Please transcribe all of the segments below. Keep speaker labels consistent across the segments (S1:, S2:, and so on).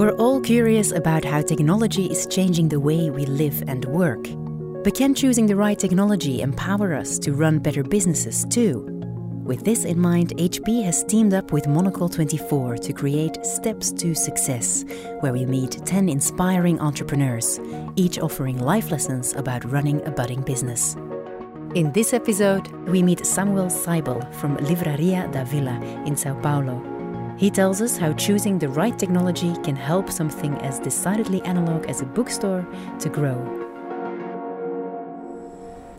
S1: We're all curious about how technology is changing the way we live and work. But can choosing the right technology empower us to run better businesses too? With this in mind, HP has teamed up with Monocle 24 to create Steps to Success, where we meet 10 inspiring entrepreneurs, each offering life lessons about running a budding business. In this episode, we meet Samuel Seibel from Livraria da Vila in Sao Paulo. He tells us how choosing the right technology can help something as decidedly analog as a bookstore to grow.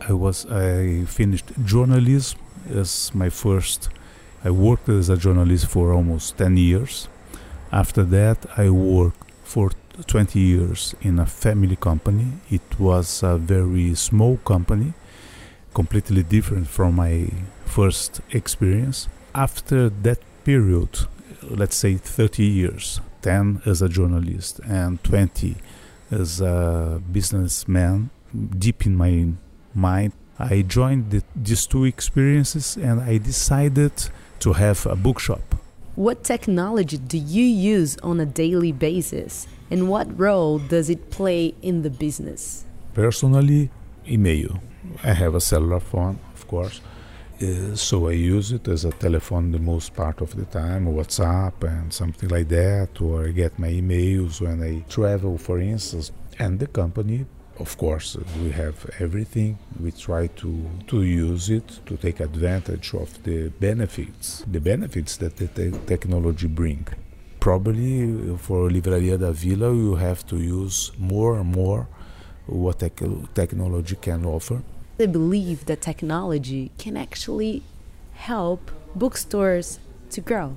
S2: I was I finished journalism as my first. I worked as a journalist for almost 10 years. After that, I worked for 20 years in a family company. It was a very small company, completely different from my first experience. After that period, let's say 30 years. 10 as a journalist and 20 as a businessman. Deep in my mind i joined the, these two experiences and i decided to have a bookshop.
S3: What technology do you use on a daily basis? And what role does it play in the business?
S2: Personally email. I have a cellular phone of course uh, so I use it as a telephone the most part of the time, WhatsApp and something like that, or I get my emails when I travel, for instance. And the company, of course, we have everything. We try to, to use it to take advantage of the benefits, the benefits that the te- technology bring. Probably for Livraria da Vila, you have to use more and more what tech- technology can offer
S3: they believe that technology can actually help bookstores to grow.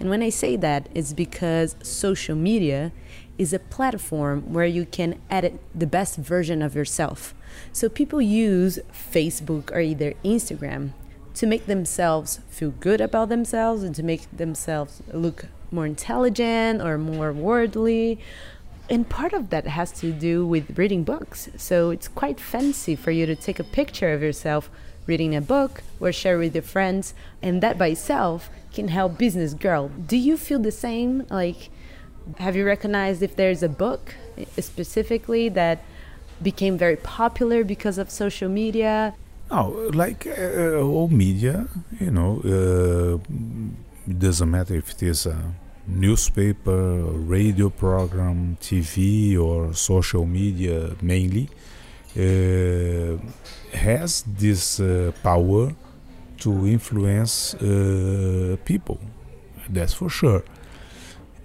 S3: And when I say that, it's because social media is a platform where you can edit the best version of yourself. So people use Facebook or either Instagram to make themselves feel good about themselves and to make themselves look more intelligent or more worldly and part of that has to do with reading books. So it's quite fancy for you to take a picture of yourself reading a book or share with your friends, and that by itself can help business grow. Do you feel the same? Like, have you recognized if there's a book specifically that became very popular because of social media?
S2: Oh, like uh, all media, you know, uh, it doesn't matter if it is a newspaper, radio program, TV, or social media mainly, uh, has this uh, power to influence uh, people. That's for sure.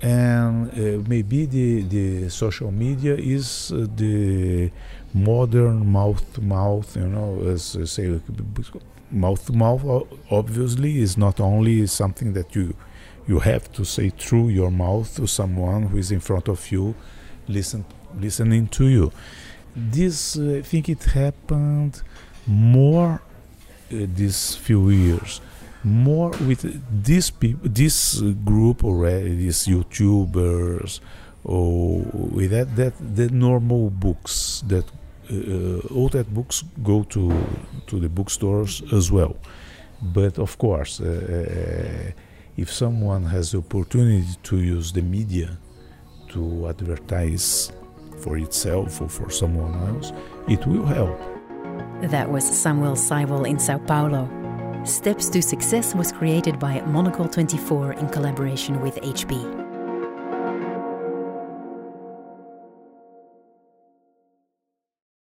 S2: And maybe the, the social media is the modern mouth to mouth, you know, as I say, mouth to mouth obviously is not only something that you you have to say through your mouth to someone who is in front of you, listen, listening to you. This, uh, I think, it happened more uh, these few years, more with this people, this group already, these YouTubers, or with that, that the normal books that uh, all that books go to to the bookstores as well. But of course uh, uh, if someone has the opportunity to use the media to advertise for itself or for someone else, it will help.
S1: That was Samuel Seibel in Sao Paulo. Steps to Success was created by Monocle 24 in collaboration with HP.